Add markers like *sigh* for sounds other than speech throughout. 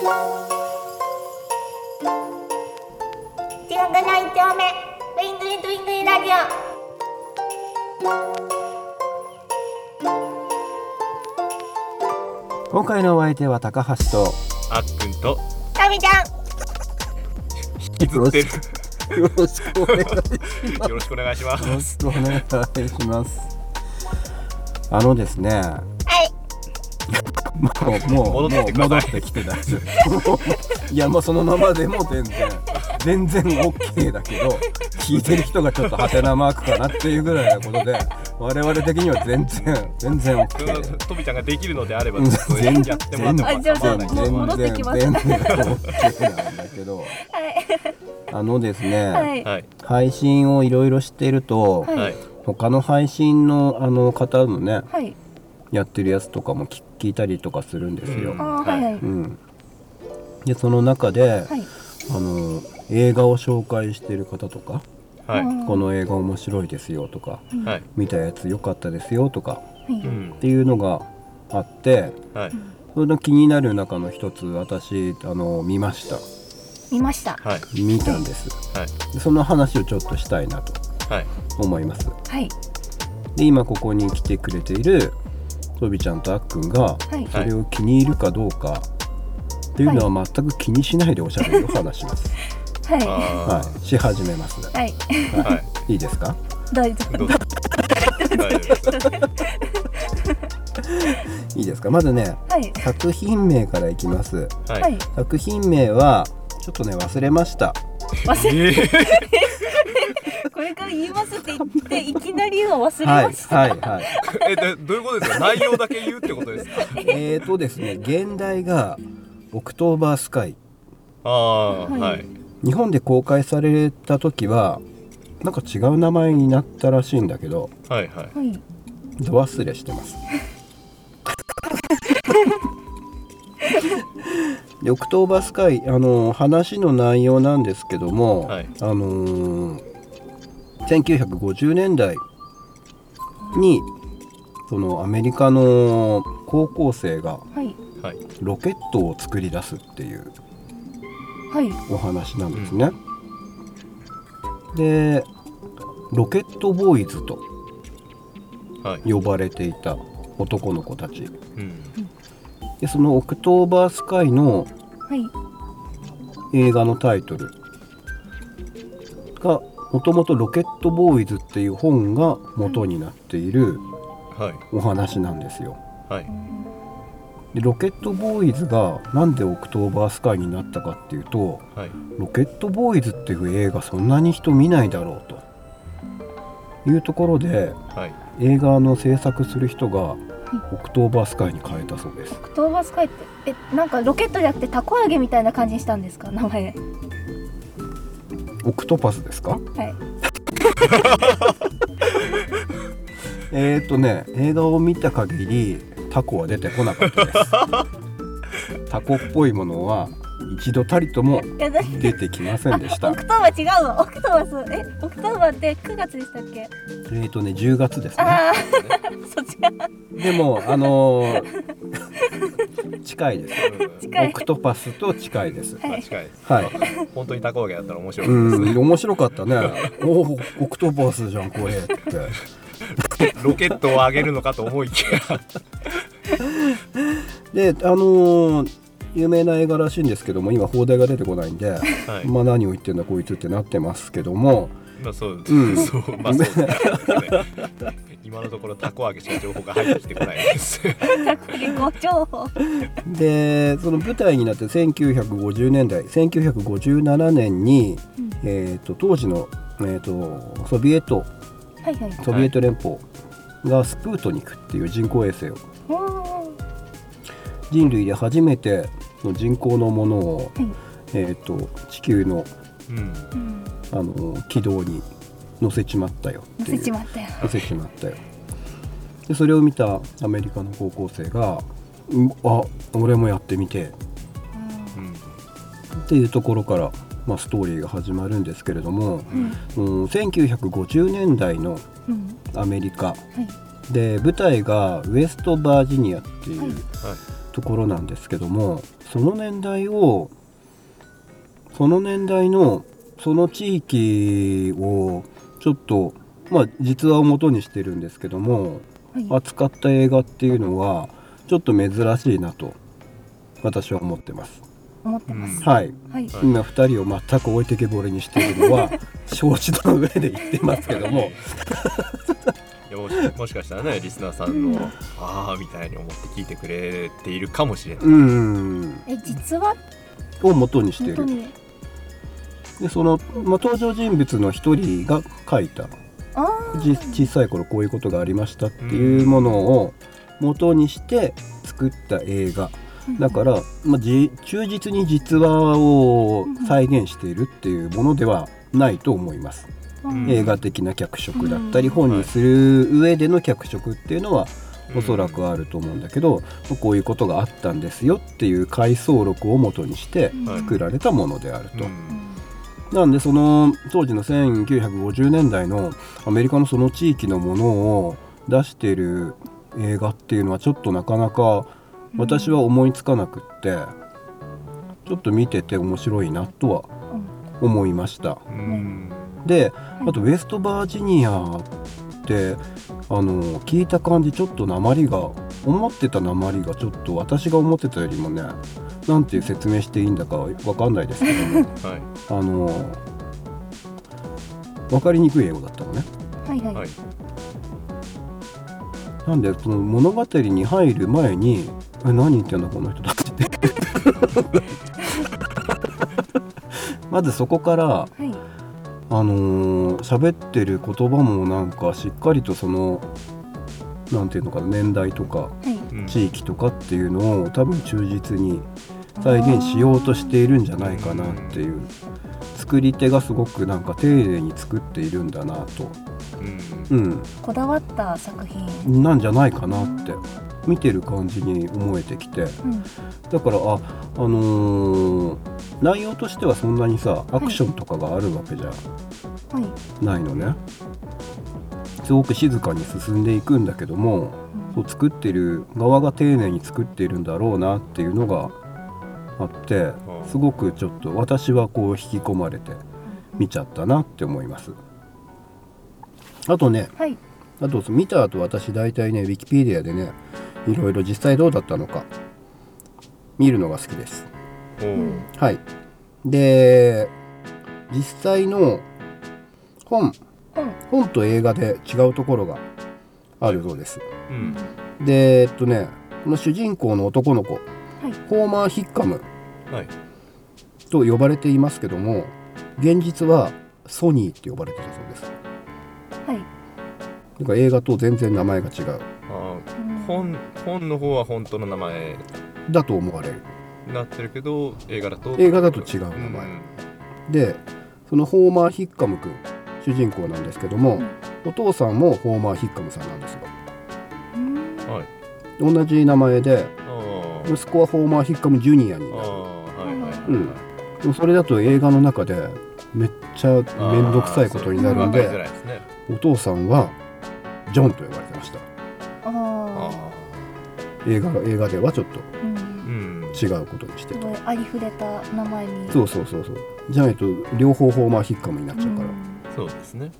違うがない丁目ウィングリートウィングリーラジ今回のお相手は高橋とあっくんとオタミちゃん引きずってるよろしくお願いしよろしくお願いしまますす。よろしくお願いします。あのですね、はいもうもう戻っ戻ってきて大丈夫。いやもうそのままでも全然全然 OK だけど、聞いてる人がちょっとハテナマークかなっていうぐらいのことで、我々的には全然全然 OK。とびちゃんができるのであればうんちょっとや全ってもらってもあじゃあじゃあ構わないもう戻ってきます。全然全然 OK なんだけど、あのですね、配信をいろいろしてい。ると、他の配信のあの方のねはいやってるやつとかも聞聞いたりとかするんですよ。うんあーはいはい。うん。でその中で、はい。あの映画を紹介してる方とか、はい。うんこの映画面白いですよとか、はい。見たやつ良かったですよとかっていうのがあってはい。それの気になる中の一つ私あの見ました。見ました。はい。見たんです。はい。でその話をちょっとしたいなとはい。思います。はい。で今ここに来てくれているとびちゃんとあっくんがはいそれを気に入るかどうかっていうのは全く気にしないでおしゃべりを話します。はいあはい、し始めます。はいーはいいいですか？大丈夫ですいいですか？まずね、はい作品名からいきます。ははいい作品名はちょっとね忘れました。忘れえーこれから言いますって言っていきなりは忘れはいました。はいはい。えどどういうことですか？内容だけ言うってことですか？えーとですね、原題が October Sky。ああはい。はい。日本で公開された時はなんか違う名前になったらしいんだけど、はいはい。はい。ど忘れしてます。で October Sky あの話の内容なんですけども、はい。あのー1950年代にそのアメリカの高校生がロケットを作り出すっていうはい。お話なんですね。で Rocket Boys とはい。呼ばれていた男の子たち。うん。でその「October Sky」のはい。映画のタイトルがもともと「Rocket Boys」っていう本が元になっているはい。お話なんですよ。はい。で Rocket Boys がなんで「October Sky」になったかっていうとはい。 Rocket Boys っていう映画そんなに人見ないだろうと。いうところではい。映画の制作する人が October Sky に変えたそうです。 October Sky ってえなんかロケットじゃなくてたこ揚げみたいな感じにしたんですか？名前 octopus ですか？はい。*laughs* えー、とね映画を見た限りタコは出てこなかったです。*laughs* タコっぽいものは一度たりとも出てきませんでした。*laughs* オクトーバー違うわオクトーバースえオクトーバーって9月でしたっけ？えー、とね10月ですね。そっちが。でもあのー近いです。オクトパスと近いです。まあ近い。ですはい。本当にタコ揚げだったら面白い。うんです面白かったね。おおオクトパスじゃんこれ。っ *laughs* てロケットを上げるのかと思いきや。であのー有名な映画らしいんですけども今放題が出てこないんで、はい。まあ何を言ってんだこいつってなってますけどもまあそうです、うん。そうまあそうですね。*laughs* 今のところタコ揚げしか情報が入ってきてこないです。たこ揚げご情報。でその舞台になって1950年代1957年に、うん。えー、と当時の、えー、とソビエトはいはい。ソビエト連邦がスプートニクっていう人工衛星をおー。人類で初めての人工のものを、はい。えー、と地球のうん。うんあの軌道に乗せちまったよっていう。乗せちまったよ。乗せちまったよ。でそれを見たアメリカの高校生が「うんあ俺もやってみて」うん。っていうところから、まあ、ストーリーが始まるんですけれども、うん。うん、1950年代のうん。アメリカ。はい。で舞台がウェストバージニアっていうはい。とところなんですけどもその年代をその年代のその地域をちょっとまあ実話を元にしてるんですけどもはい。扱った映画っていうのはちょっと珍しいなと私は思ってます。思ってます。はい、はい。はい。今2人を全く置いてけぼりにしているのは *laughs* 承知の上で言ってますけども。いやもしもしかしたらねリスナーさんの、ああみたいに思って聞いてくれているかもしれない、うん。え実はを元にしているでその、まあ、登場人物の一人が書いた。小さい頃こういうことがありましたっていうものを元にして作った映画。あ。だから、まあ、じ忠実に実話を再現しているっていうものではないと思います。うん。映画的な脚色だったりうん。本にする上での脚色っていうのはおそらくあると思うんだけど、こういうことがあったんですよっていう回想録を元にしてうん。作られたものであると。うんなんでその当時の1950年代のアメリカのその地域のものを出している映画っていうのはちょっとなかなか私は思いつかなくってちょっと見てて面白いなとは思いました。うんであとウェストバージニアってあの聞いた感じちょっと鉛が思ってた鉛がちょっと私が思ってたよりもねなんて説明していいんだかわかんないですけどもはいあの分かりにくい英語だったのね。はいはい。はいなんでその物語に入る前に「え何言ってんだこの人たち」って *laughs* まずそこからはい。あのー喋ってる言葉もなんかしっかりとそのなんていうのかな年代とかはい。うん地域とかっていうのを多分忠実に再現しようとしているんじゃないかなっていう作り手がすごくなんか丁寧に作っているんだなと、うんうん、こだわった作品。なんじゃないかなって見てる感じに思えてきてうん。だからああのー内容としてはそんなにさアクションとかがあるわけじゃはい。ないのねすごく静かに進んでいくんだけどもそう作ってる側が丁寧に作っているんだろうなっていうのがあってすごくちょっと私はこう引き込まれて見ちゃったなって思います。あとねはい。あと見た後私大体ねウィキペディアでねいろいろ実際どうだったのか見るのが好きです。おーはい。で実際の本。うん。本と映画で違うところがあるそうですうん。でえっとねこの主人公の男の子はい。ホーマー・ヒッカム。はい。と呼ばれていますけども現実はソニーって呼ばれてるそうです。はい。だから映画と全然名前が違う。あ本本の方は本当の名前。だと思われる。になってるけど映画だと。映画だと違う名前、うん。でそのホーマー・ヒッカム君主人公なんですけども、お父さんもホーマー・ヒッカムさんなんですよ同じ名前で息子はホーマー・ヒッカム・ジュニアになる。あーはいはいはいうん。でもそれだと映画の中でめっちゃ面倒くさいことになるんでねお父さんはジョンと呼ばれてました。ああ。映画映画ではちょっと違うことにしてたすごいありふれた名前に。そうそうそうそう。じゃないと両方ホーマー・ヒッカムになっちゃうから、そうですね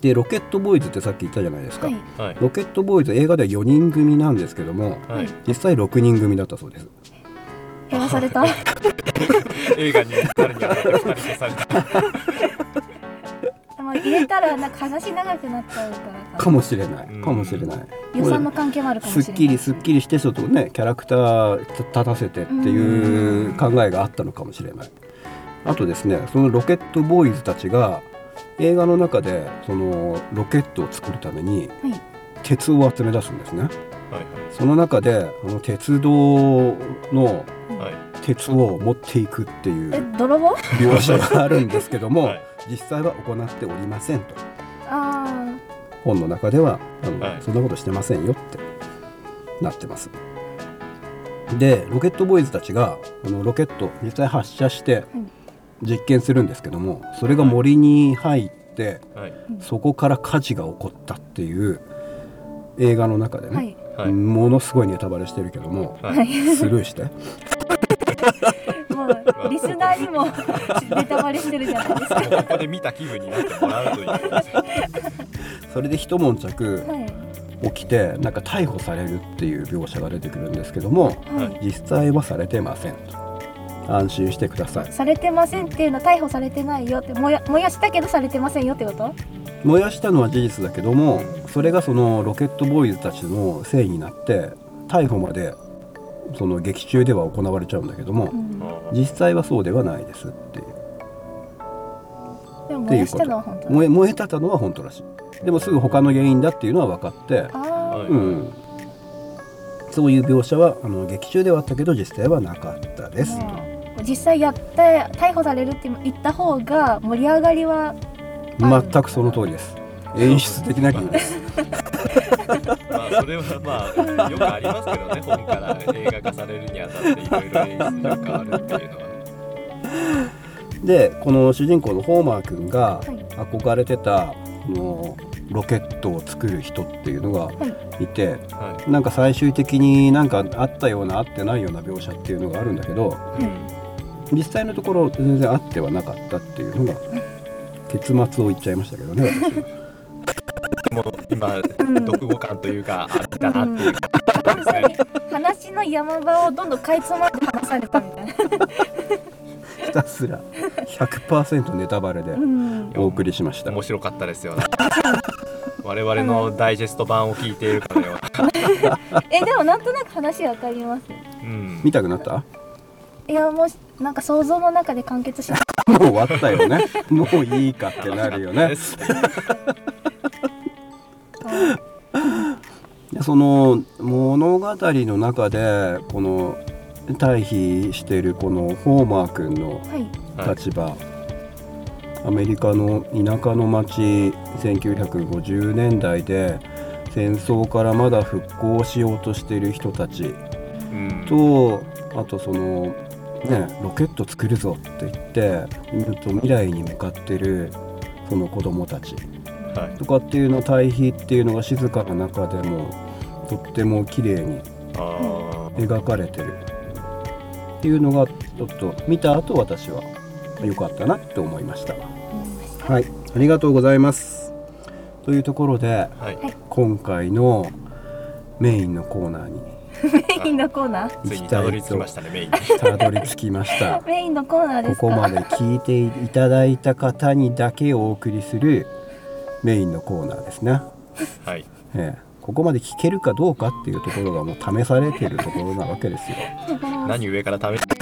でロケットボーイズってさっき言ったじゃないですか、はい。はい。ロケットボーイズ映画では4人組なんですけどもはい。実際6人組だったそうです。減らされた。*laughs* 映画に誰に当たって二人消された。*laughs* 入れたらなんか話長くなっちゃうからかもしれない。うん。かもしれない。予算の関係もあるかもしれない。すっきりすっきりしてちょっとねキャラクター立たせてっていう考えがあったのかもしれない。あとですねそのロケットボーイズたちが映画の中でそのロケットを作るためにはい。鉄を集め出すんですね。はいその中であの鉄道のはい。はい鉄を持っていくっていえう？描写があるんですけども、はい。実際は行っておりませんと。あ本の中ではあの、はい。そんなことしてませんよってなってます。でロケットボーイズたちがあのロケット実際発射してうん実験するんですけどもそれが森に入ってはい。そこから火事が起こったっていう映画の中であ。ね、はい。はい。ものすごいネタバレしてるけどもははい。いスルーして。もうリスナーにも *laughs* ネタバレしてるじゃないですか。ここで見た気分になってもらうという。*laughs* それで一悶着はい。起きてなんか逮捕されるっていう描写が出てくるんですけどもはい。実際はされてません安心してください。されてませんっていうのは逮捕されてないよって燃や燃やしたけどされてませんよってこと？燃やしたのは事実だけどもそれがそのロケットボーイズたちのせいになって逮捕までその劇中では行われちゃうんだけどもうん。実際はそうではないですっていう。でも燃やしたのは本当燃え燃えたのは本当らしい。でもすぐ他の原因だっていうのは分かってうん。そういう描写はあの劇中ではあったけど実際はなかったです、あ実際やって逮捕されるって言った方が盛り上がりは全くその通りです。演出的な理由です。*laughs* まあそれはまあよくありますけどね本から映画化されるにあたっていろいろ演出が変わるっていうのはでこの主人公のホーマー君がはい。憧れてたこのロケットを作る人っていうのがい。て、はなんか最終的になんかあったようなあってないような描写っていうのがあるんだけどい、うん実際のところ全然あってはなかったっていうのが結末を言っちゃいましたけどね私。は *laughs* もう今ん。読後感というかあったなっていう話の山場をどんどんかいつまんで話されたみたいな、ひたすら100%ネタバレでうん、お送りしました。面白かったですよね。我々のダイジェスト版を聞いているかのよ。う *laughs* えでもなんとなく話わかります。な、うん、見たくなった？いやもうなんか想像の中で完結し *laughs* もう終わったよね。*laughs* もういいかってなるよね。その物語の中でこの対比しているこのホーマー君のはい。はい立場、アメリカの田舎の町1950年代で戦争からまだ復興しようとしている人たち。うん。とあとそのねロケット作るぞって言ってずっと未来に向かってるその子供たち。はい。とかっていうの対比っていうのが静かな中でもとっても綺麗にあ描かれてる。っていうのがちょっと見た後私は良かったなって思いました。はい。ありがとうございます。というところでーはい。今回のメインのコーナーに *laughs* メインのコーナー？ついにたどり着きましたねメインにたどり着きました。*laughs* メインのコーナーですか？ここまで聞いていただいた方にだけお送りするメインのコーナーですね、はい。ええここまで聞けるかどうかっていうところがもう試されているところなわけですよ *laughs* 何上から試して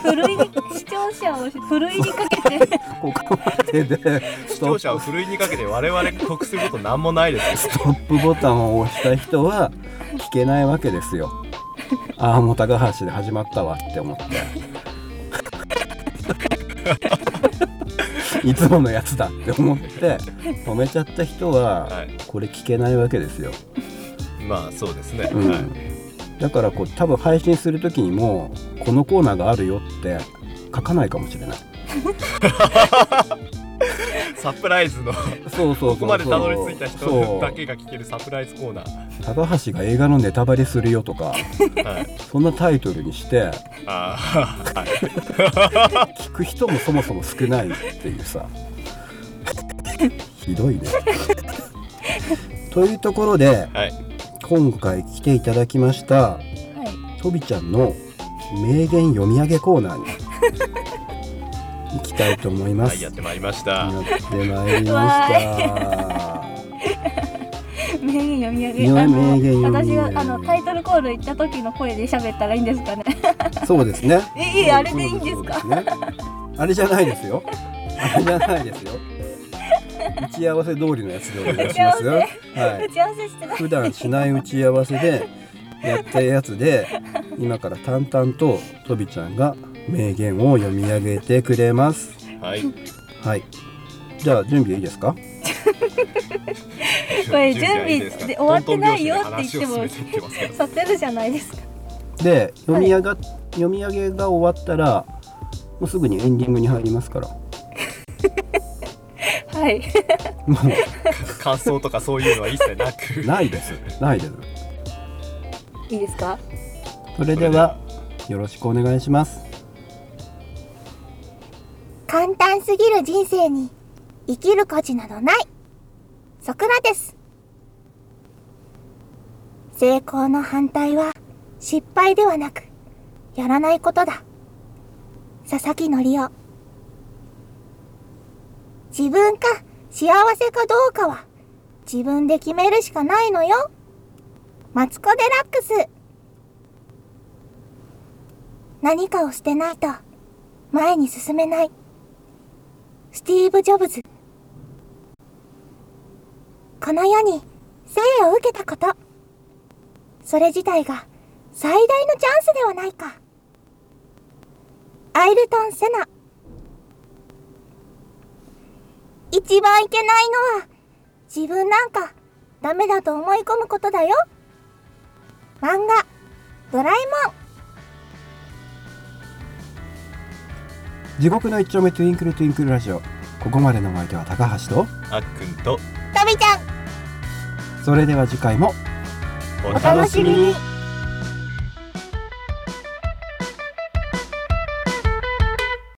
ふるいに視聴者をふるいにかけてここまでで視聴者をふるいにかけて我々得することなんもないですよストップボタンを押した人は聞けないわけですよ。ああもう高橋で始まったわって思って。*laughs* いつものやつだって思って *laughs* 止めちゃった人ははいこれ聞けないわけですよ。まあそうですね、うんはいだからこう多分配信する時にもこのコーナーがあるよって書かないかもしれない。*laughs* サプライズのこそうそうそうそう。こまでたどり着いた人だけが聞けるサプライズコーナー。高橋が映画のネタバレするよとかはい。そんなタイトルにしてあーはい。*laughs* 聞く人もそもそも少ないっていうさ。ひどいね。というところではい。今回来ていただきましたはい。とびちゃんの名言読み上げコーナーに行きたいと思います。はいやってまいりましたやってまいりました。*laughs* 名言読み上げ名言読み私上げがあのタイトルコール行った時の声で喋ったらいいんですかね *laughs* そうですね。え *laughs* いいあれでいいんですか？ね。あれじゃないですよ。あれじゃないですよ。打ち合わせ通りのやつでお願いしますよ。はい打。ち合わせしてない普段しない打ち合わせでやったやつで今から淡々ととびちゃんが名言を読み上げてくれます。はい。はい。じゃあ準備いいですか？これ準備はいいで終わってないよって言ってもさせるじゃないですか。で読み上が、読み上げが終わったらもうすぐにエンディングに入りますから。はい。も *laughs* 感想とかそういうのは一切なく。うないです。ないです。いいですか？それではよろしくお願いします簡単すぎる人生に生きる価値などない。ソクラテス。成功の反対は失敗ではなく、やらないことだ。佐々木則夫。自分か幸せかどうかは自分で決めるしかないのよ。マツコ・デラックス。何かを捨てないと前に進めない。スティーブ・ジョブズ。この世に生を受けたこと。それ自体が最大のチャンスではないか。アイルトン・セナ。一番いけないのは自分なんかダメだと思い込むことだよ。漫画、ドラえもん。地獄の一丁目トゥインクルトゥインクルラジオ。ここまでのお相手は高橋とあっくんとタビちゃん、それでは次回もおお楽しみに